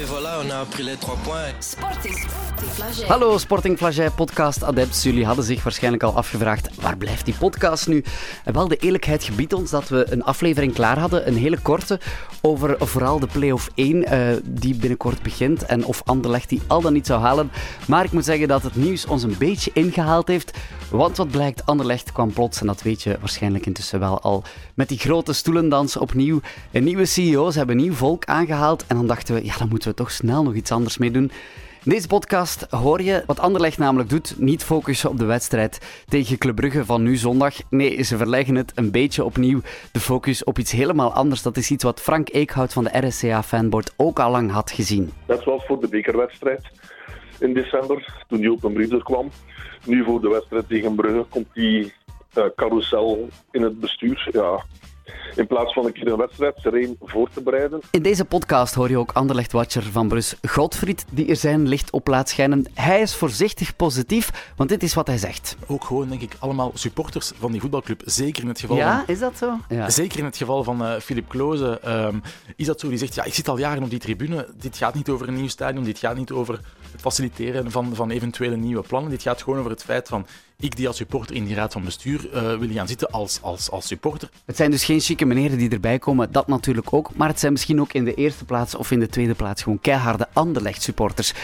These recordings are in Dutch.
Et voilà, on a pris les trois points. Sporting Flagey. Hallo Sporting Flagey podcast adepts. Jullie hadden zich waarschijnlijk al afgevraagd waar blijft die podcast nu? En wel, de eerlijkheid gebiedt ons dat we een aflevering klaar hadden, een hele korte, over vooral de play-off 1 eh, die binnenkort begint en of Anderlecht die al dan niet zou halen. Maar ik moet zeggen dat het nieuws ons een beetje ingehaald heeft, want wat blijkt, Anderlecht kwam plots, en dat weet je waarschijnlijk intussen wel al, met die grote stoelendans opnieuw. Een nieuwe CEO, ze hebben nieuw volk aangehaald en dan dachten we, ja, dan we toch snel nog iets anders mee doen. In deze podcast hoor je wat Anderlecht namelijk doet. Niet focussen op de wedstrijd tegen Club Brugge van nu zondag. Nee, ze verleggen het een beetje opnieuw. De focus op iets helemaal anders. Dat is iets wat Frank Eekhout van de RSCA Fanboard ook al lang had gezien. Net zoals voor de bekerwedstrijd in december, toen die op een brief kwam. Nu voor de wedstrijd tegen Brugge komt die uh, carousel in het bestuur. Ja, in plaats van een keer een wedstrijd sereen voor te bereiden. In deze podcast hoor je ook Anderlecht-watcher van Brus, Godfried, die er zijn licht op laat schijnen. Hij is voorzichtig positief, want dit is wat hij zegt. Ook gewoon, denk ik, allemaal supporters van die voetbalclub. Zeker in het geval Ja, van... is dat zo? Ja. Zeker in het geval van eh Philip Kloze ehm, is dat zo. Die zegt, ja, ik zit al jaren op die tribune. Dit gaat niet over een nieuw stadion. Dit gaat niet over het faciliteren van, van eventuele nieuwe plannen. Dit gaat gewoon over het feit van, ik die als supporter in die raad van bestuur eh, wil gaan zitten als, als, als supporter. Het zijn dus geen chique meneren die erbij komen, dat natuurlijk ook. Maar het zijn misschien ook in de eerste plaats of in de tweede plaats gewoon keiharde Anderlecht-supporters.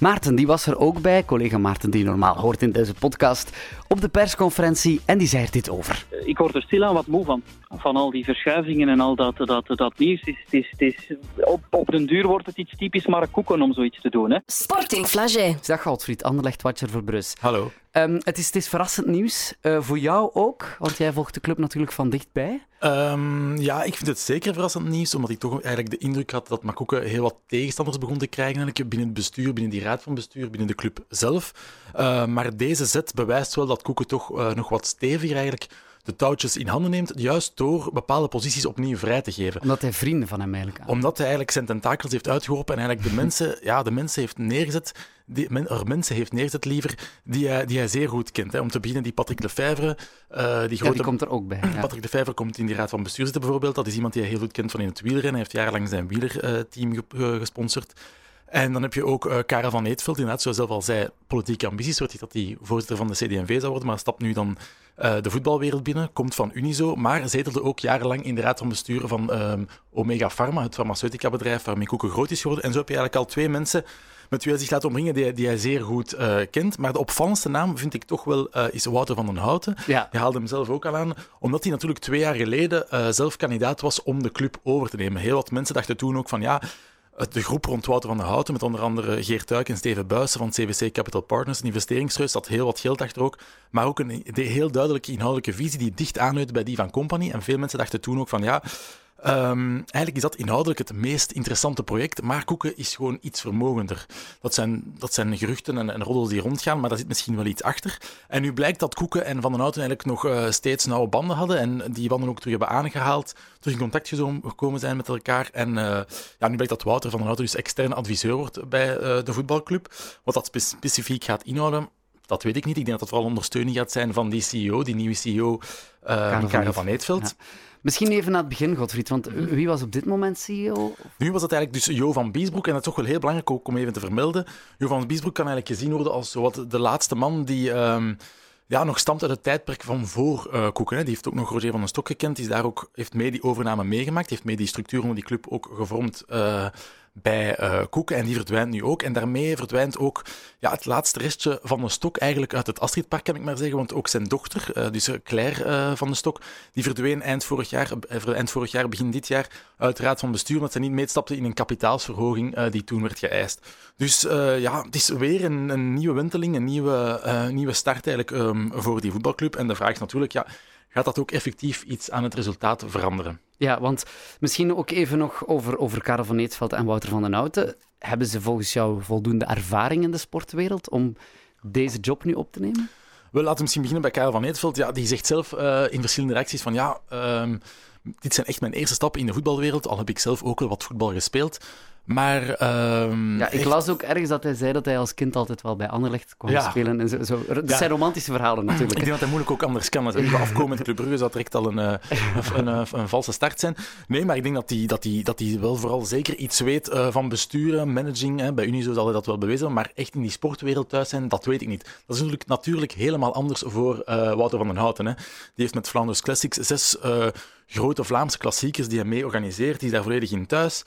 Maarten, die was er ook bij, collega Maarten, die normaal hoort in deze podcast, op de persconferentie en die zei er dit over. ik word er stilaan wat moe van. Van al die verschuivingen en al dat, dat, dat nieuws. Het is, het is, het is, op, op den duur wordt het iets typisch Marokkoeken om zoiets te doen. Hè. Sporting Flagey. Dag Godfried, Anderlecht-watcher voor Brus. Hallo. Ehm, het, is, het is verrassend nieuws, eh, voor jou ook, want jij volgt de club natuurlijk van dichtbij. Ehm, ja, ik vind het zeker verrassend nieuws, omdat ik toch eigenlijk de indruk had dat Makoeke heel wat tegenstanders begon te krijgen binnen het bestuur, binnen die raad van bestuur, binnen de club zelf. Uh, maar deze zet bewijst wel dat Koeken toch uh, nog wat steviger eigenlijk de touwtjes in handen neemt, juist door bepaalde posities opnieuw vrij te geven. Omdat hij vrienden van hem eigenlijk aan. Omdat hij eigenlijk zijn tentakels heeft uitgeworpen en eigenlijk de mensen, ja, de mensen heeft neergezet, die, men, er mensen heeft neergezet liever, die hij, die hij zeer goed kent. Hè. Om te beginnen die Patrick Lefevre. Uh, die, grote, ja, die komt er ook bij. Ja. Patrick Lefevre komt in die raad van bestuur zitten bijvoorbeeld. Dat is iemand die hij heel goed kent van in het wielrennen. Hij heeft jarenlang zijn wielerteam uh, gesponsord. En dan heb je ook uh, Karel van Eetveld, inderdaad, zoals zelf al zei, politieke ambities, zodat dat hij voorzitter van de CD&V zou worden, maar stapt nu dan uh, de voetbalwereld binnen, komt van Unizo, maar zetelde ook jarenlang in de raad van bestuur van um, Omega Pharma, het farmaceutica bedrijf waarmee Koeken groot is geworden. En zo heb je eigenlijk al twee mensen met wie hij zich laat omringen, die, die hij zeer goed uh, kent. Maar de opvallendste naam vind ik toch wel uh, is Wouter van den Houten. Ja. Je haalde hem zelf ook al aan, omdat hij natuurlijk twee jaar geleden uh, zelf kandidaat was om de club over te nemen. Heel wat mensen dachten toen ook van ja, de groep rond Wouter van der Houten, met onder andere Geert Tuik en Steven Buijsen van CVC Capital Partners, een investeringsreus, zat heel wat geld achter ook, maar ook een heel duidelijke inhoudelijke visie die dicht aansluit bij die van Company. En veel mensen dachten toen ook van ja, Um, eigenlijk is dat inhoudelijk het meest interessante project, maar Koeken is gewoon iets vermogender. Dat zijn, dat zijn geruchten en, en roddels die rondgaan, maar daar zit misschien wel iets achter. En nu blijkt dat Koeken en Van den Houten eigenlijk nog uh, steeds nauwe banden hadden en die banden ook terug hebben aangehaald, terug in contact gekomen zijn met elkaar. En uh, ja, nu blijkt dat Wouter van den Houten dus externe adviseur wordt bij uh, de voetbalclub. Wat dat spe specifiek gaat inhouden, dat weet ik niet. Ik denk dat dat vooral ondersteuning gaat zijn van die CEO, die nieuwe CEO, Karel, Karel van Eetveld. Ja. Misschien even naar het begin, Godfried, want wie was op dit moment CEO? Nu was het eigenlijk dus Jo van Biesbroek, en dat is toch wel heel belangrijk ook om even te vermelden. Jo van Biesbroek kan eigenlijk gezien worden als wat de laatste man die um, ja, nog stamt uit het tijdperk van voor uh, Koeken. Hè. Die heeft ook nog Roger van den Stok gekend, die is daar ook, heeft mee die overname meegemaakt, heeft mee die structuur onder die club ook gevormd uh, bij uh, Koeken en die verdwijnt nu ook. En daarmee verdwijnt ook ja, het laatste restje van de stok eigenlijk uit het Astridpark, kan ik maar zeggen. Want ook zijn dochter, uh, dus Claire van de Stok, die verdween eind vorig jaar, eind vorig jaar, begin dit jaar, uit de raad van bestuur, omdat ze niet meestapte in een kapitaalsverhoging die toen werd geëist. Dus ja, het is weer een, een nieuwe wenteling, een nieuwe, nieuwe start eigenlijk um, voor die voetbalclub. En de vraag is natuurlijk, ja, gaat dat ook effectief iets aan het resultaat veranderen? Ja, want misschien ook even nog over, over Karel van Eetveld en Wouter van den Houten. Hebben ze volgens jou voldoende ervaring in de sportwereld om deze job nu op te nemen? We laten misschien beginnen bij Karel van Eetveld. Ja, die zegt zelf uh, in verschillende reacties van ja, um, dit zijn echt mijn eerste stappen in de voetbalwereld, al heb ik zelf ook wel wat voetbal gespeeld. Maar ehm, Ja, ik echt- las ook ergens dat hij zei dat hij als kind altijd wel bij Anderlecht kwam Ja. spelen. En zo, zo. Ja. zijn romantische verhalen Ik natuurlijk. denk dat hij moeilijk ook anders kan. Als hij afkomen met Club Brugge zou direct al een, eh, een, een, een valse start zijn. Nee, maar ik denk dat hij, dat hij, dat hij wel vooral zeker iets weet eh, van besturen, managing. Hè. Bij Unizo zal hij dat wel bewezen maar echt in die sportwereld thuis zijn, dat weet ik niet. Dat is natuurlijk, natuurlijk helemaal anders voor eh, Wouter van den Houten. Hè. Die heeft met Flanders Classics zes eh, grote Vlaamse klassiekers die hij mee organiseert. Die is daar volledig in thuis.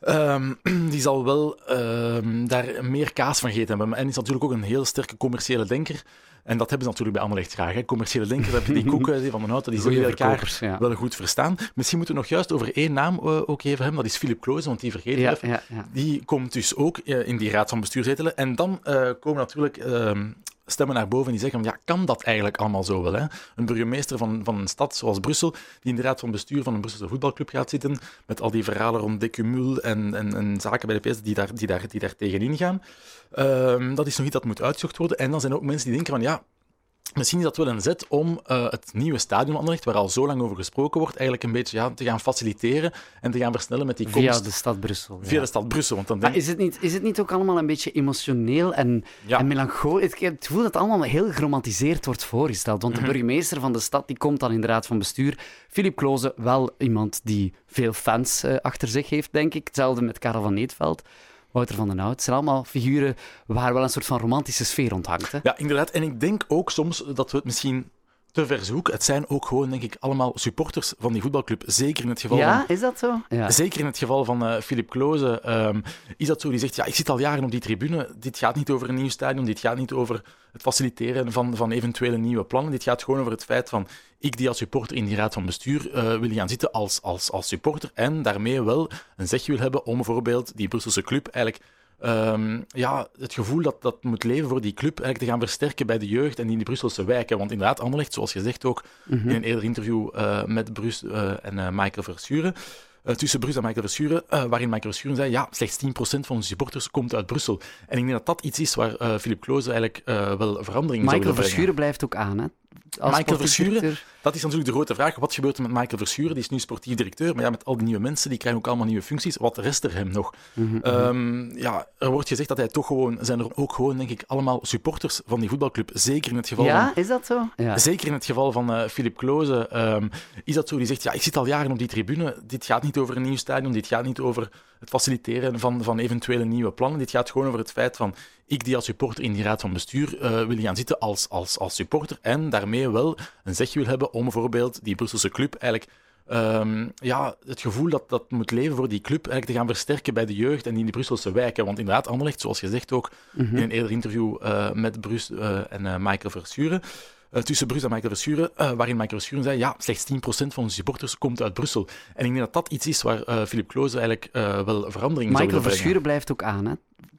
Ehm, die zal wel ehm, daar meer kaas van gegeten hebben. En is natuurlijk ook een heel sterke commerciële denker. En dat hebben ze natuurlijk bij Anderlecht graag. Hè. Commerciële denker, dat die koeken die van den Houten, die zullen elkaar ja. wel goed verstaan. Misschien moeten we nog juist over één naam eh, ook even hebben. Dat is Philip Kloze, want die vergeten we Ja, even. ja. Die komt dus ook eh, in die raad van bestuur zetelen. En dan eh, komen natuurlijk ehm, stemmen naar boven die zeggen: van, ja, kan dat eigenlijk allemaal zo wel? Hè? Een burgemeester van, van een stad zoals Brussel, die in de raad van bestuur van een Brusselse voetbalclub gaat zitten, met al die verhalen rond decumul en, en, en zaken bij de PS die daar, die daar, die daar tegenin gaan. Ehm, dat is nog iets dat moet uitgezocht worden. En dan zijn er ook mensen die denken van ja. Misschien is dat wel een zet om eh, het nieuwe stadion Anderlecht, waar al zo lang over gesproken wordt, eigenlijk een beetje ja, te gaan faciliteren en te gaan versnellen met die komst Via de stad Brussel. ja. via de stad Brussel. Want dan denk Maar is het, niet, is het niet ook allemaal een beetje emotioneel en, Ja. en melancholisch? Ik heb het gevoel dat het allemaal heel geromantiseerd wordt voorgesteld. Want de Mhm. burgemeester van de stad die komt dan in de raad van bestuur. Philip Kloze, wel iemand die veel fans eh, achter zich heeft, denk ik. Hetzelfde met Karel van Neetveld, Wouter van den Hout. Het zijn allemaal figuren waar wel een soort van romantische sfeer rond hangt. Hè? Ja, inderdaad. En ik denk ook soms dat we het misschien te ver zoeken. Het zijn ook gewoon, denk ik, allemaal supporters van die voetbalclub. Zeker in het geval Ja, van... is dat zo? Ja. Zeker in het geval van eh Philip Kloze ehm, is dat zo. Die zegt, ja, ik zit al jaren op die tribune. Dit gaat niet over een nieuw stadion. Dit gaat niet over het faciliteren van, van eventuele nieuwe plannen. Dit gaat gewoon over het feit van, ik die als supporter in die raad van bestuur eh, wil gaan zitten als, als, als supporter en daarmee wel een zegje wil hebben om bijvoorbeeld die Brusselse club eigenlijk ehm, ja, het gevoel dat dat moet leven voor die club eigenlijk te gaan versterken bij de jeugd en in die Brusselse wijken. Want inderdaad, Anderlecht, zoals gezegd ook in een eerder interview eh, met Bruce eh, en eh, Michael Verschuren, tussen Bruce en Michael Verschuren, waarin Michael Verschuren zei, ja, slechts 10% van onze supporters komt uit Brussel. En ik denk dat dat iets is waar Philip Kloze eigenlijk wel verandering in zou Michael willen brengen. Verschuren blijft ook aan, hè? Als Michael Verschuren? Dat is natuurlijk de grote vraag. Wat gebeurt er met Michael Verschuren? Die is nu sportief directeur, maar ja, met al die nieuwe mensen, die krijgen ook allemaal nieuwe functies. Wat rest er hem nog? Mhm, Ehm, ja, er wordt gezegd dat hij toch gewoon... Zijn er ook gewoon, denk ik, allemaal supporters van die voetbalclub. Zeker in het geval van... Ja, is dat zo? Ja. Zeker in het geval van eh Philip Kloze ehm, is dat zo. Die zegt, ja, ik zit al jaren op die tribune. Dit gaat niet over een nieuw stadion. Dit gaat niet over het faciliteren van, van eventuele nieuwe plannen. Dit gaat gewoon over het feit van, ik die als supporter in die raad van bestuur eh, wil gaan zitten als, als, als supporter en daarmee wel een zegje wil hebben om bijvoorbeeld die Brusselse club eigenlijk ehm, ja, het gevoel dat dat moet leven voor die club eigenlijk te gaan versterken bij de jeugd en in die Brusselse wijken. Want inderdaad, Anderlecht, zoals gezegd ook in een eerder interview eh, met Bruce eh, en eh, Michael Verschuren, eh, tussen Bruce en Michael Verschuren, eh, waarin Michael Verschuren zei, ja, slechts 10% van onze supporters komt uit Brussel. En ik denk dat dat iets is waar eh Philip Kloze eigenlijk wel verandering in zou Michael. Verschuren blijft ook aan, hè?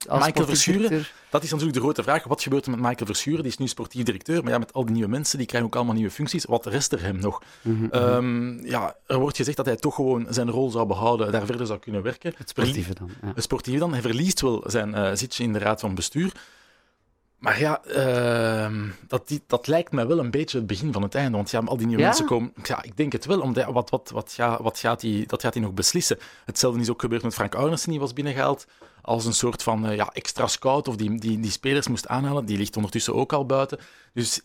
Als Michael Verschuren? Dat is natuurlijk de grote vraag. Wat gebeurt er met Michael Verschuren? Die is nu sportief directeur, maar ja, met al die nieuwe mensen, die krijgen ook allemaal nieuwe functies. Wat rest er hem nog? Mhm, Ehm, ja, er wordt gezegd dat hij toch gewoon zijn rol zou behouden, daar verder zou kunnen werken. Het sportieve dan. Ja. Een sportief dan. Hij verliest wel zijn zitje in de raad van bestuur. Maar ja, ehm, dat, die- dat lijkt mij wel een beetje het begin van het einde. Want ja, al die nieuwe Ja? mensen komen... Ja, ik denk het wel. Omdat, ja, wat, wat, wat, ga- wat gaat hij, dat gaat hij nog beslissen. Hetzelfde is ook gebeurd met Frank Arnesen, die was binnengehaald als een soort van eh, ja, extra scout, of die, die, die spelers moest aanhalen. Die ligt ondertussen ook al buiten. Dus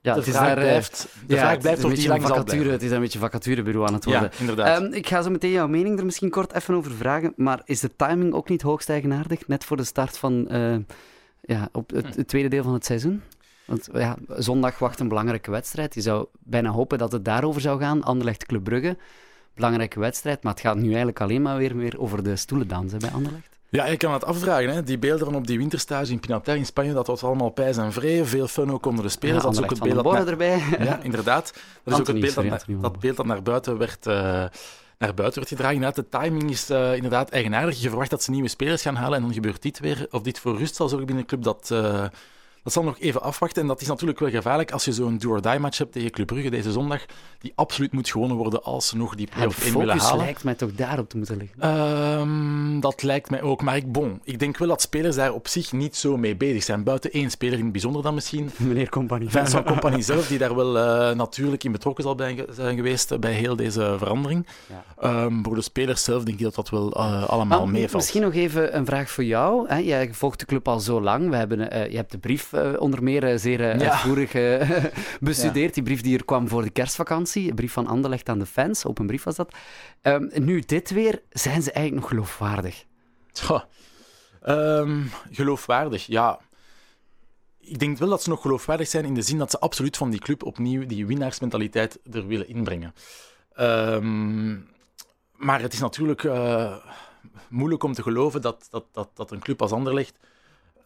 Ja, de het vraag daar, eh, blijft, de ja, vraag het blijft is of een die beetje lang vacature, blijven. Het is een beetje vacaturebureau aan het worden. Ja, inderdaad. Ehm, ik ga zo meteen jouw mening er misschien kort even over vragen. Maar is de timing ook niet hoogst eigenaardig? Net voor de start van eh, ja, op het, het tweede deel van het seizoen? Want ja, zondag wacht een belangrijke wedstrijd. Je zou bijna hopen dat het daarover zou gaan. Anderlecht Club Brugge. Belangrijke wedstrijd. Maar het gaat nu eigenlijk alleen maar weer, weer over de stoelendans hè, bij Anderlecht. Ja, je kan het afvragen. Hè. Die beelden van op die winterstage in Pinatar in Spanje, dat was allemaal pijs en vree. Veel fun ook onder de spelers. Ja, dat is ook het beeld dat erbij. Ja, inderdaad. Dat is ook het beeld dat, sorry, dat beeld dat naar buiten werd, eh, naar buiten werd gedragen. Inderdaad, de timing is eh, inderdaad eigenaardig. Je verwacht dat ze nieuwe spelers gaan halen en dan gebeurt dit weer. Of dit voor rust zal zorgen binnen de club, dat, eh, dat zal nog even afwachten. En dat is natuurlijk wel gevaarlijk als je zo'n do-or-die match hebt tegen Club Brugge deze zondag, die absoluut moet gewonnen worden als ze nog die Ja, play-off 1 willen halen. lijkt mij toch daarop te moeten liggen. Ehm, dat lijkt mij ook. Maar ik, bon, ik denk wel dat spelers daar op zich niet zo mee bezig zijn. Buiten één speler in het bijzonder dan misschien. Meneer Compagnie. Vincent Compagnie zelf, die daar wel eh, natuurlijk in betrokken zal zijn geweest bij heel deze verandering. Ja. Ehm, voor de spelers zelf denk ik dat dat wel eh, allemaal meevalt. Misschien nog even een vraag voor jou. Hè? Jij volgt de club al zo lang. We hebben, eh, je hebt de brief onder meer eh, zeer eh, Ja. uitvoerig eh, bestudeerd. Die brief die er kwam voor de kerstvakantie. Een brief van Anderlecht aan de fans. Open brief was dat. Ehm, nu dit weer. Zijn ze eigenlijk nog geloofwaardig? Tja, ehm, geloofwaardig, ja. Ik denk wel dat ze nog geloofwaardig zijn in de zin dat ze absoluut van die club opnieuw die winnaarsmentaliteit er willen inbrengen. Ehm, maar het is natuurlijk eh, moeilijk om te geloven dat, dat, dat, dat een club als Anderlecht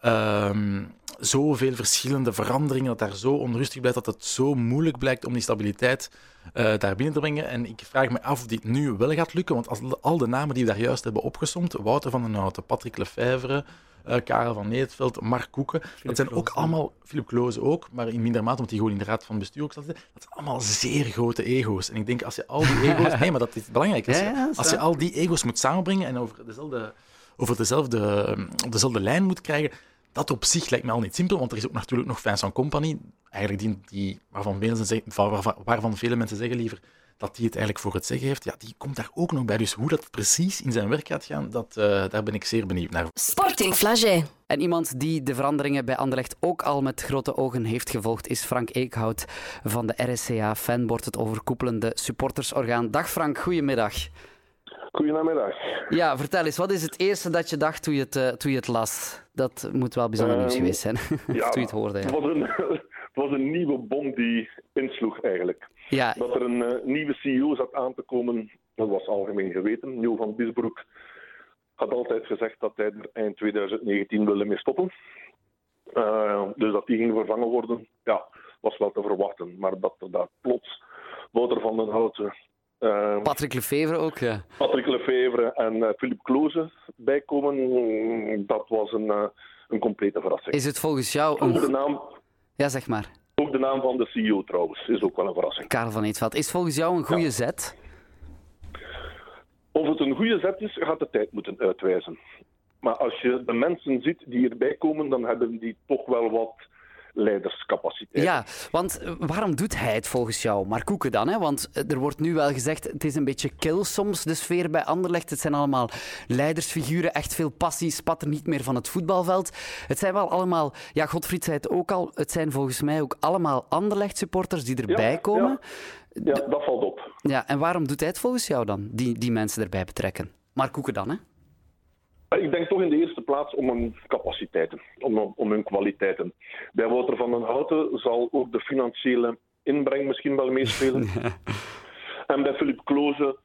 ehm zoveel verschillende veranderingen, dat daar zo onrustig blijft, dat het zo moeilijk blijkt om die stabiliteit eh, daar binnen te brengen. En ik vraag me af of dit nu wel gaat lukken, want als al de namen die we daar juist hebben opgesomd, Wouter van den Houten, Patrick Lefevre, eh, Karel van Neetveld, Mark Koeken, dat zijn ook allemaal, Philip Kloze ook, maar in minder mate, omdat hij gewoon in de raad van bestuur ook zat. Dat zijn allemaal zeer grote ego's. En ik denk, als je al die ego's... Nee, maar dat is belangrijk. Als je, Ja, ja, als je al die ego's moet samenbrengen en over dezelfde, over dezelfde, op dezelfde lijn moet krijgen, dat op zich lijkt me al niet simpel, want er is ook natuurlijk nog Vincent Company, eigenlijk die, die, waarvan, vele mensen zeggen, van- waarvan, waarvan vele mensen zeggen liever dat die het eigenlijk voor het zeggen heeft. Ja, die komt daar ook nog bij. Dus hoe dat precies in zijn werk gaat gaan, dat, eh, daar ben ik zeer benieuwd naar. Sporting Flagey. En iemand die de veranderingen bij Anderlecht ook al met grote ogen heeft gevolgd, is Frank Eekhout van de RSCA Fanboard, het overkoepelende supportersorgaan. Dag Frank, goedemiddag. Goedemiddag. Ja, vertel eens, wat is het eerste dat je dacht toen je het, eh, toen je het las? Dat moet wel bijzonder nieuws Ehm, geweest zijn. Ja, toen je het hoorde. Het was, een, het was een nieuwe bom die insloeg eigenlijk. ja, Dat er een eh, nieuwe CEO zat aan te komen, dat was algemeen geweten. Nieuw van Bisbroek had altijd gezegd dat hij er eind 2019 wilde mee stoppen. Eh, dus dat die ging vervangen worden, ja, was wel te verwachten. Maar dat er daar plots Wouter van den Houten, Patrick Lefevre ook, ja. Patrick Lefevre en eh, Philippe Kloze bijkomen, dat was een, eh, een complete verrassing. Is het volgens jou Ook de, een... naam, Ja, zeg maar. ook de naam van de CEO trouwens is ook wel een verrassing. Karel van Eetveld. Is volgens jou een goede zet? Of het een goede zet is, gaat de tijd moeten uitwijzen. Maar als je de mensen ziet die erbij komen, dan hebben die toch wel wat leiderscapaciteit. Ja, want eh, waarom doet hij het volgens jou? Maar Koeken dan, hè? Want eh, er wordt nu wel gezegd, het is een beetje kil soms, de sfeer bij Anderlecht. Het zijn allemaal leidersfiguren, echt veel passie, spat er niet meer van het voetbalveld. Het zijn wel allemaal, ja, Godfried zei het ook al, het zijn volgens mij ook allemaal Anderlecht-supporters die erbij Ja, komen. Ja, dat valt op. Ja, en waarom doet hij het volgens jou dan, die, die mensen erbij betrekken? Maar Koeken dan, hè? Ik denk toch in de eerste plaats om hun capaciteiten, om, om hun kwaliteiten. Bij Wouter van den Houten zal ook de financiële inbreng misschien wel meespelen. En bij Philippe Kloze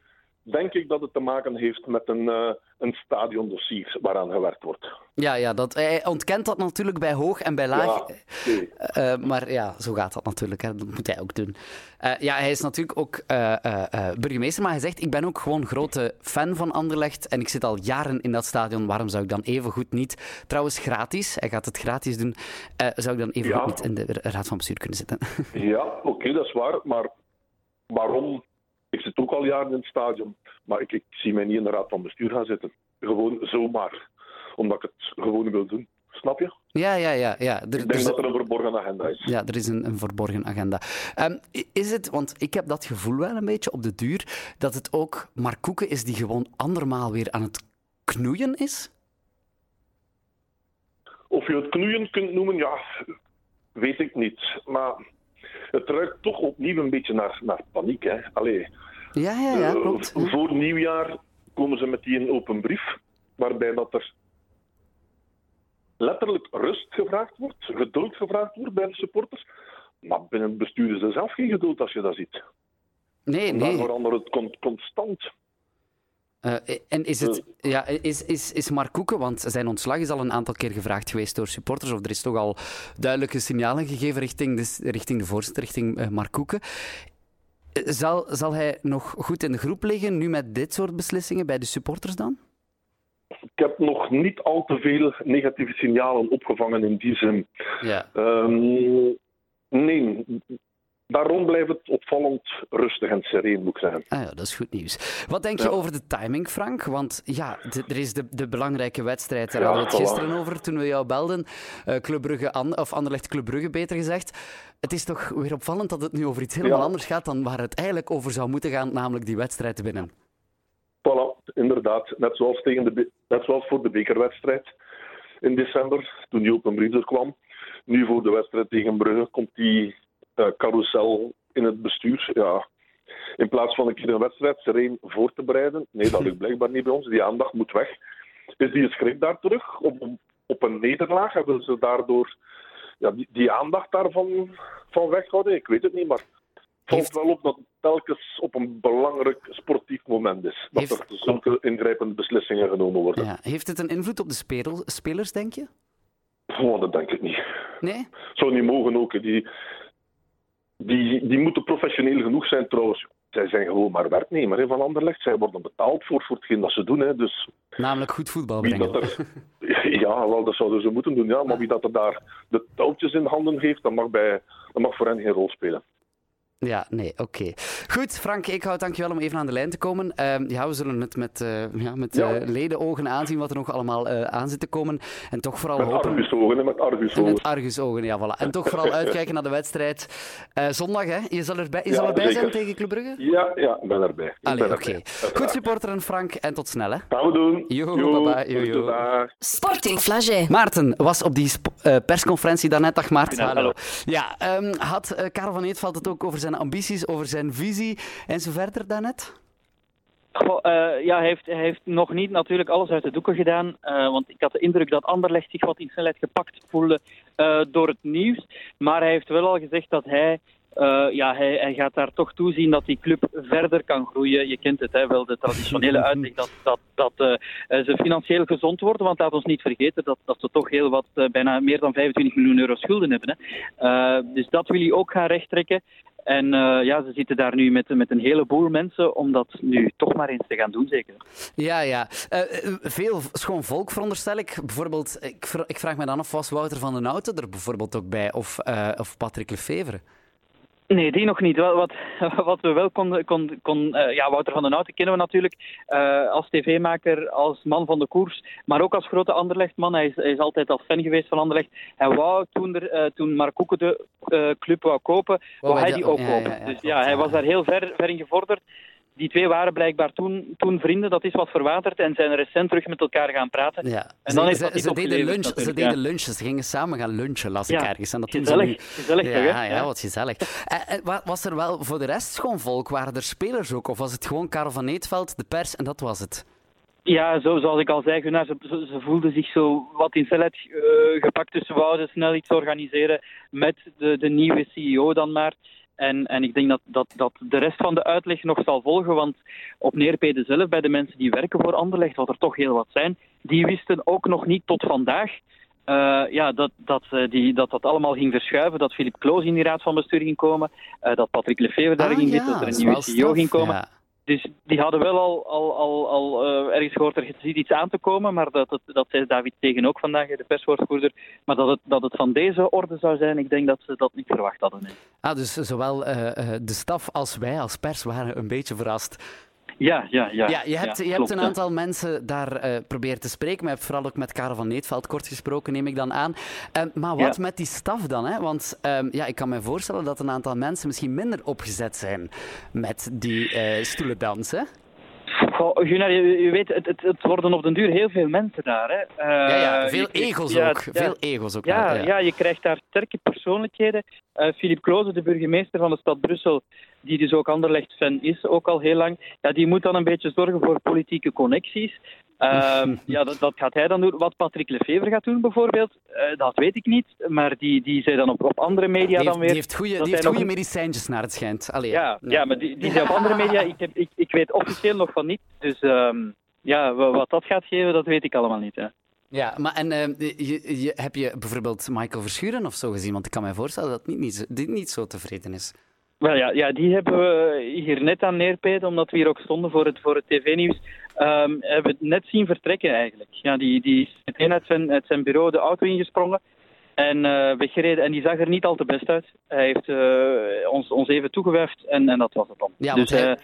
denk ik dat het te maken heeft met een, eh een stadiondossier waaraan gewerkt wordt. Ja, ja dat, hij ontkent dat natuurlijk bij hoog en bij laag. Ja, nee. Eh, maar ja, zo gaat dat natuurlijk. Hè. Dat moet hij ook doen. Eh, ja, hij is natuurlijk ook eh, eh, eh, burgemeester, maar hij zegt: Ik ben ook gewoon grote fan van Anderlecht en ik zit al jaren in dat stadion. Waarom zou ik dan even goed niet, trouwens gratis, hij gaat het gratis doen, eh, zou ik dan even Ja. goed niet in de raad van bestuur kunnen zitten? Ja, oké, dat is waar. Maar waarom? Ik zit ook al jaren in het stadion. Maar ik, ik zie mij niet in de raad van bestuur gaan zitten. Gewoon zomaar. Omdat ik het gewoon wil doen. Snap je? ja, ja, ja. ja. Er, Ik denk is- dat er een verborgen agenda is. Ja, er is een, een verborgen agenda. Ehm, is het, want ik heb dat gevoel wel een beetje op de duur, dat het ook Mark Koeken is die gewoon andermaal weer aan het knoeien is? Of je het knoeien kunt noemen, ja, weet ik niet. Maar het ruikt toch opnieuw een beetje naar, naar paniek. Hè. Allee, Ja, ja, ja, eh, klopt. Voor nieuwjaar komen ze met die een open brief, waarbij dat er letterlijk rust gevraagd wordt, geduld gevraagd wordt bij de supporters. Maar binnen het bestuur is er zelf geen geduld als je dat ziet. Nee, Daar nee. verandert het con- constant. Eh, en is, het, ja, is, is, is Mark Koeken, want zijn ontslag is al een aantal keer gevraagd geweest door supporters, of er is toch al duidelijke signalen gegeven richting de, richting de voorzitter, richting eh, Mark Koeken. Eh, Zal, zal hij nog goed in de groep liggen, nu met dit soort beslissingen bij de supporters dan? ik heb nog niet al te veel negatieve signalen opgevangen in die zin. Ja. Ehm, nee, daarom blijft het opvallend rustig en sereen, moet ik zeggen. Ah ja, dat is goed nieuws. Wat denk je Ja. over de timing, Frank? Want ja, de- er is de, de belangrijke wedstrijd. Daar Ja, hadden we het voilà. gisteren over toen we jou belden. Eh Club Brugge, An- of Anderlecht Club Brugge, beter gezegd. Het is toch weer opvallend dat het nu over iets helemaal Ja. anders gaat dan waar het eigenlijk over zou moeten gaan, namelijk die wedstrijd te winnen. Voilà, inderdaad. Net zoals, tegen de, net zoals voor de bekerwedstrijd in december, toen Brief er kwam. Nu voor de wedstrijd tegen Brugge komt die carousel in het bestuur. Ja. In plaats van een keer een wedstrijd sereen voor te bereiden. Nee, dat lukt blijkbaar niet bij ons. Die aandacht moet weg. Is die schrik daar terug op, op een nederlaag? En willen ze daardoor ja, die, die aandacht daarvan van weghouden? Ik weet het niet, maar het valt wel op dat het telkens op een belangrijk sportief moment is. Dat Heeft- er zulke ingrijpende beslissingen genomen worden. Ja. Heeft het een invloed op de spelers, denk je? Oh, dat denk ik niet. Nee? Zou niet mogen ook. Die, die, die moeten professioneel genoeg zijn trouwens. Zij zijn gewoon maar werknemer hè, van Anderlecht. Zij worden betaald voor, voor hetgeen dat ze doen. Hè. Dus Namelijk goed voetbal brengen. er... Ja, wel, dat zouden ze moeten doen. Ja. Maar wie dat er daar de touwtjes in handen heeft, dat mag, bij, dat mag voor hen geen rol spelen. Ja, nee, oké. Goed, Frank Eekhout, dankjewel om even aan de lijn te komen. Ehm, ja, we zullen het met, eh ja, met ledenogen aanzien wat er nog allemaal eh, aan zit te komen. En toch vooral Met hopen... argusogen, met En argusogen. met argusogen, ja, voilà. En toch vooral uitkijken naar de wedstrijd. Eh, zondag, hè? Je zal erbij, je Ja, zal erbij zijn tegen Club Brugge? Ja, ja, ik ben erbij. Ik Allee, oké. Goed supporteren, Frank. En tot snel, hè? Gaan we doen. Jo, bye-bye. Jo, jo. Dag. Sporting Flagey. Maarten was op die eh, persconferentie daarnet. Dag Maarten. Ja, hallo. Ja, ehm, had Karel van Eetveld het ook over zijn ambities, over zijn visie en zo verder daarnet? Goh, eh, ja, hij heeft, heeft nog niet natuurlijk alles uit de doeken gedaan. eh, want ik had de indruk dat Anderlecht zich wat in snelheid gepakt voelde eh, door het nieuws. Maar hij heeft wel al gezegd dat hij, eh, ja, hij, hij gaat daar toch toezien dat die club verder kan groeien. Je kent het hè, wel, de traditionele uitleg dat, dat, dat eh, eh, ze financieel gezond worden. Want laat ons niet vergeten dat, dat ze toch heel wat, bijna meer dan 25 miljoen euro schulden hebben. Hè. Dus dat wil hij ook gaan rechttrekken. En ja, ze zitten daar nu met, met een heleboel mensen om dat nu toch maar eens te gaan doen, zeker. Ja, ja. Veel schoon volk, veronderstel ik. Bijvoorbeeld, ik, ik vraag me dan af, was Wouter van den Houten er bijvoorbeeld ook bij? Of, eh, of Patrick Lefevre? Nee, die nog niet. Wel, Wat, wat we wel konden... Kon, kon, eh, ja, Wouter van den Houten kennen we natuurlijk eh, als tv-maker, als man van de koers, maar ook als grote Anderlechtman. Hij is, hij is altijd als fan geweest van Anderlecht. Hij wou toen, er, eh, toen Mark Koeken de club wou kopen, wou hij die ook ja, kopen. ja, ja, dus ja, hij was daar heel ver, ver in gevorderd. Die twee waren blijkbaar toen, toen vrienden, dat is wat verwaterd en zijn recent terug met elkaar gaan praten. Ja. En dan ze, heeft dat ze, deden lunch, ze deden ja. Ze gingen samen gaan lunchen, las ik Ja, ergens. En dat Gezellig, nu. gezellig toch, Ja, ja, wat gezellig. Eh, eh, wa- was er wel voor de rest schoon volk? Waren er spelers ook? Of was het gewoon Karel van Eetveld, de pers en dat was het? Ja, zo, zoals ik al zei, Gunnar, ze, ze, voelden zich zo wat in snelheid eh, gepakt. Dus ze wouden snel iets organiseren met de, de nieuwe CEO dan maar. En, en ik denk dat, dat, dat de rest van de uitleg nog zal volgen, want op Neerpede zelf, bij de mensen die werken voor Anderlecht, wat er toch heel wat zijn, die wisten ook nog niet tot vandaag eh, ja, dat, dat, eh, die, dat dat allemaal ging verschuiven, dat Philippe Kloos in die raad van bestuur ging komen, eh, dat Patrick Lefevre daar Ah, ging ja, zitten, dat er een nieuwe CEO ging komen. ja. Dus die hadden wel al, al, al, al eh, ergens gehoord, er ziet iets aan te komen, maar dat, dat zei David Tegen ook vandaag, de perswoordvoerder. Maar dat het, dat het van deze orde zou zijn, ik denk dat ze dat niet verwacht hadden. nee. Ah, dus zowel eh, eh, de staf als wij als pers waren een beetje verrast. Ja, ja, ja. Ja, je hebt, je klopt, hebt een ja. aantal mensen daar eh proberen te spreken, maar je hebt vooral ook met Karel van Neetveld kort gesproken, neem ik dan aan. Eh, maar wat met die staf dan? Hè? Want ehm, ja, ik kan me voorstellen dat een aantal mensen misschien minder opgezet zijn met die eh stoelendans. Hè? Goh, Gunnar, je, je weet, het, het, het worden op den duur heel veel mensen daar. Hè. Eh, ja, ja, veel je- egos ja, ook. ja. Veel egos ook. Ja, ja. je krijgt daar sterke persoonlijkheden. Eh Philippe Kloze, de burgemeester van de stad Brussel, die dus ook Anderlecht-fan is, ook al heel lang, ja, die moet dan een beetje zorgen voor politieke connecties. Ehm, ja, dat, dat gaat hij dan doen. Wat Patrick Lefevre gaat doen bijvoorbeeld, eh, dat weet ik niet. Maar die, die zei dan op, op andere media Die heeft, dan weer... die heeft goede, die hij heeft goede nog- medicijntjes naar het schijnt. Allee, ja, ja, maar die, die zei op andere media, ik, heb, ik, ik weet officieel nog van niet. Dus ehm, ja, wa- wat dat gaat geven, dat weet ik allemaal niet. Hè. Ja, maar en ehm, je, je, heb je bijvoorbeeld Michael Verschuren of zo gezien? Want ik kan me voorstellen dat niet, niet, niet zo tevreden is. Wel ja, ja, die hebben we hier net aan neerpeten, omdat we hier ook stonden voor het, voor het tv-nieuws. Ehm, hebben we het net zien vertrekken eigenlijk. Ja, die, die is meteen uit zijn, uit zijn bureau de auto ingesprongen en eh, weggereden. En die zag er niet al te best uit. Hij heeft eh, ons, ons even toegewuifd en, en dat was het dan. Ja, dus hij-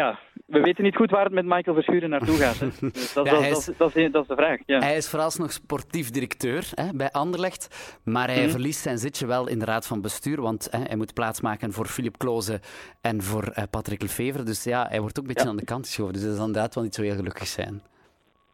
ja, we weten niet goed waar het met Michael Verschuren naartoe gaat. Hè. Dus dat, Ja, is- dat, is, dat is de vraag. Ja. Hij is vooralsnog sportief directeur hè, bij Anderlecht, maar hij Mhm. verliest zijn zitje wel in de raad van bestuur, want hè, hij moet plaatsmaken voor Philip Kloze en voor eh, Patrick Lefevre. Dus ja, hij wordt ook een beetje Ja. aan de kant geschoven. Dus dat zal inderdaad wel niet zo heel gelukkig zijn.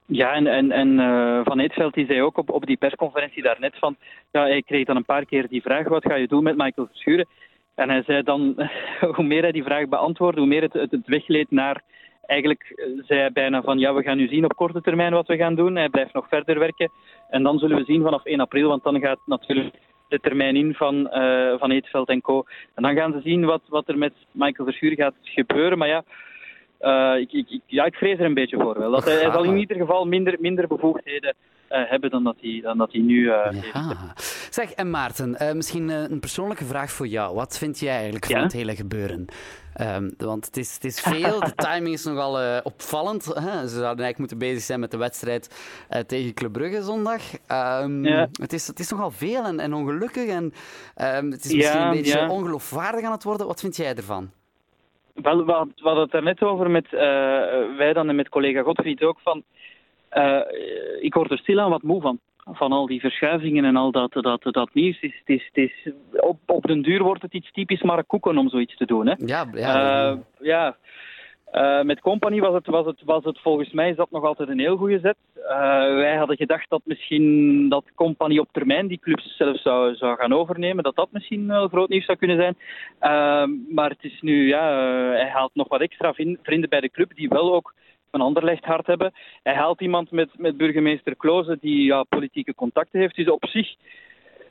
Ja, en, en, en eh, Van Eetveld die zei ook op, op die persconferentie daarnet van... Ja, hij kreeg dan een paar keer die vraag, wat ga je doen met Michael Verschuren? En hij zei dan, hoe meer hij die vraag beantwoordde, hoe meer het, het, het wegleed naar... Eigenlijk eh, zei hij bijna van, ja, we gaan nu zien op korte termijn wat we gaan doen. Hij blijft nog verder werken. En dan zullen we zien vanaf 1 april, want dan gaat natuurlijk de termijn in van eh, Van Eetveld en co. En dan gaan ze zien wat, wat er met Michael Verschuren gaat gebeuren. Maar ja, eh, ik, ik, ik- ja, ik vrees er een beetje voor wel. Dat hij, hij zal in ieder geval minder, minder bevoegdheden eh, hebben dan dat hij, dan dat hij nu eh, heeft. Ja. Zeg, en Maarten, eh, misschien een persoonlijke vraag voor jou. Wat vind jij eigenlijk van het hele gebeuren? Ehm, want het is, het is veel, de timing is nogal opvallend. Hè? Ze zouden eigenlijk moeten bezig zijn met de wedstrijd eh, tegen Club Brugge zondag. Ehm, Ja. het, is, het is nogal veel en, en ongelukkig en ehm, het is Ja, misschien een beetje ja. ongeloofwaardig aan het worden. Wat vind jij ervan? Wel, we hadden het daarnet over met eh, wij dan en met collega Godfried ook van. eh, ik word er stilaan wat moe van. Van al die verschuivingen en al dat, dat, dat nieuws. Het is, het is, het is, op, op den duur wordt het iets typisch Mark Koeken om zoiets te doen. Hè? Ja, ja, Eh, ja. Eh, met Company was het, was, het, was het volgens mij is dat nog altijd een heel goede zet. Eh, wij hadden gedacht dat misschien dat Company op termijn die clubs zelf zou, zou gaan overnemen. Dat dat misschien wel groot nieuws zou kunnen zijn. Eh, maar het is nu, ja, hij haalt nog wat extra vrienden bij de club die wel ook een Anderlecht hart hebben. Hij haalt iemand met, met burgemeester Kloze die ja, politieke contacten heeft. Dus op zich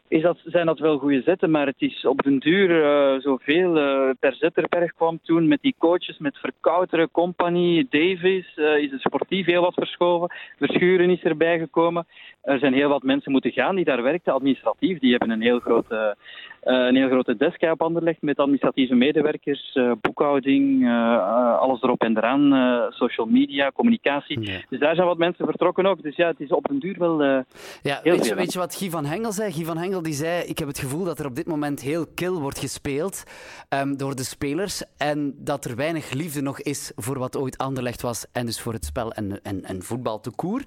is dat, zijn dat wel goede zetten, maar het is op den duur eh, zoveel. eh per Zetterberg kwam toen met die coaches, met Verkouteren, Company, Davis, eh, is het sportief heel wat verschoven. Verschuren is erbij gekomen. Er zijn heel wat mensen moeten gaan die daar werkten, administratief. Die hebben een heel grote, een heel grote desk op Anderlecht met administratieve medewerkers, eh, boekhouding, eh, eh, alles erop en eraan, eh, social media, communicatie. Ja. Dus daar zijn wat mensen vertrokken ook. Dus ja, het is op den duur wel... eh, Ja, Heel weet je, weet je wat Guy van Hengel zei? Guy van Hengel die zei, ik heb het gevoel dat er op dit moment heel kil wordt gespeeld ehm, door de spelers en dat er weinig liefde nog is voor wat ooit Anderlecht was en dus voor het spel en, en, en voetbal te koer.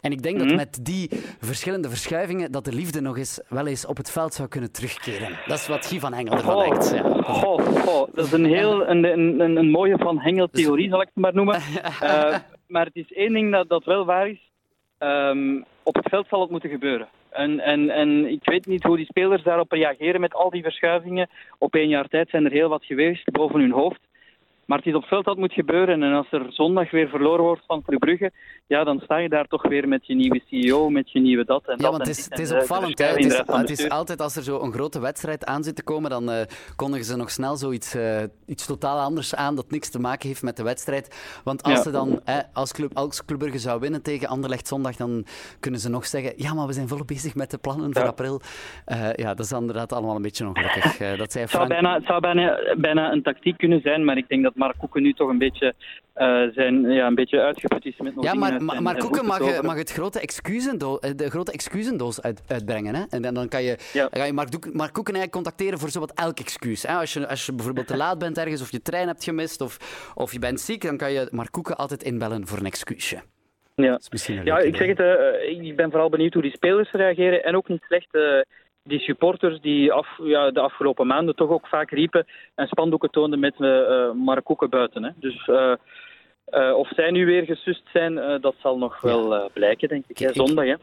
En ik denk Mhm. dat met die verschillende verschuivingen dat de liefde nog eens wel eens op het veld zou kunnen terugkeren. Dat is wat Guy van Hengel ervan denkt. Ja. goh, goh, dat is een heel een, een, een, een mooie Van Hengel-theorie, zal ik het maar noemen. Eh, maar het is één ding dat, dat wel waar is. Ehm, op het veld zal het moeten gebeuren. En, en, en ik weet niet hoe die spelers daarop reageren met al die verschuivingen. Op één jaar tijd zijn er heel wat geweest boven hun hoofd. Maar het is op veld dat moet gebeuren. En als er zondag weer verloren wordt van Club Brugge, ja, dan sta je daar toch weer met je nieuwe CEO, met je nieuwe dat en Ja, dat. want en het is, het is de opvallend. Hè. Het, is, het is altijd als er zo een grote wedstrijd aan zit te komen, dan eh, kondigen ze nog snel zoiets eh, iets totaal anders aan dat niks te maken heeft met de wedstrijd. Want als Ja. ze dan, als, Club, als Club Brugge zou winnen tegen Anderlecht zondag, dan kunnen ze nog zeggen, ja, maar we zijn volop bezig met de plannen voor Ja. april. Eh, ja, dat is inderdaad allemaal een beetje ongelukkig. Eh, dat Het zou, bijna, het zou bijna, bijna een tactiek kunnen zijn, maar ik denk dat Mark Koeken nu toch een beetje, eh, zijn, ja, een beetje uitgeput is met nog Ja, maar, maar, maar Koeken mag, mag het grote excusendoos, eh, de grote excusendoos uit, uitbrengen. Hè? En dan, kan je, Ja. dan kan je Mark, Mark Koeken eigenlijk contacteren voor zowat elk excuus. Hè? Als, je, als je bijvoorbeeld te laat bent ergens, of je trein hebt gemist, of, of je bent ziek, dan kan je Mark Koeken altijd inbellen voor een excuusje. Ja. Ja, ik zeg het, eh, ik ben vooral benieuwd hoe die spelers reageren. En ook niet slecht die supporters die af, ja, de afgelopen maanden toch ook vaak riepen en spandoeken toonden met Koeken buiten. Hè. Dus eh, eh, of zij nu weer gesust zijn, dat zal nog wel blijken, denk ik. Hè. Zondag, hè.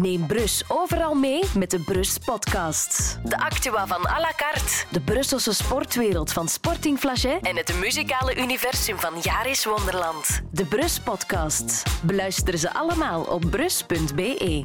Neem Brus overal mee met de Brus Podcast. De actua van à la carte. De Brusselse sportwereld van Sporting Flagey. En het muzikale universum van Jaris Wonderland. De Brus Podcast. Beluister ze allemaal op brus.be.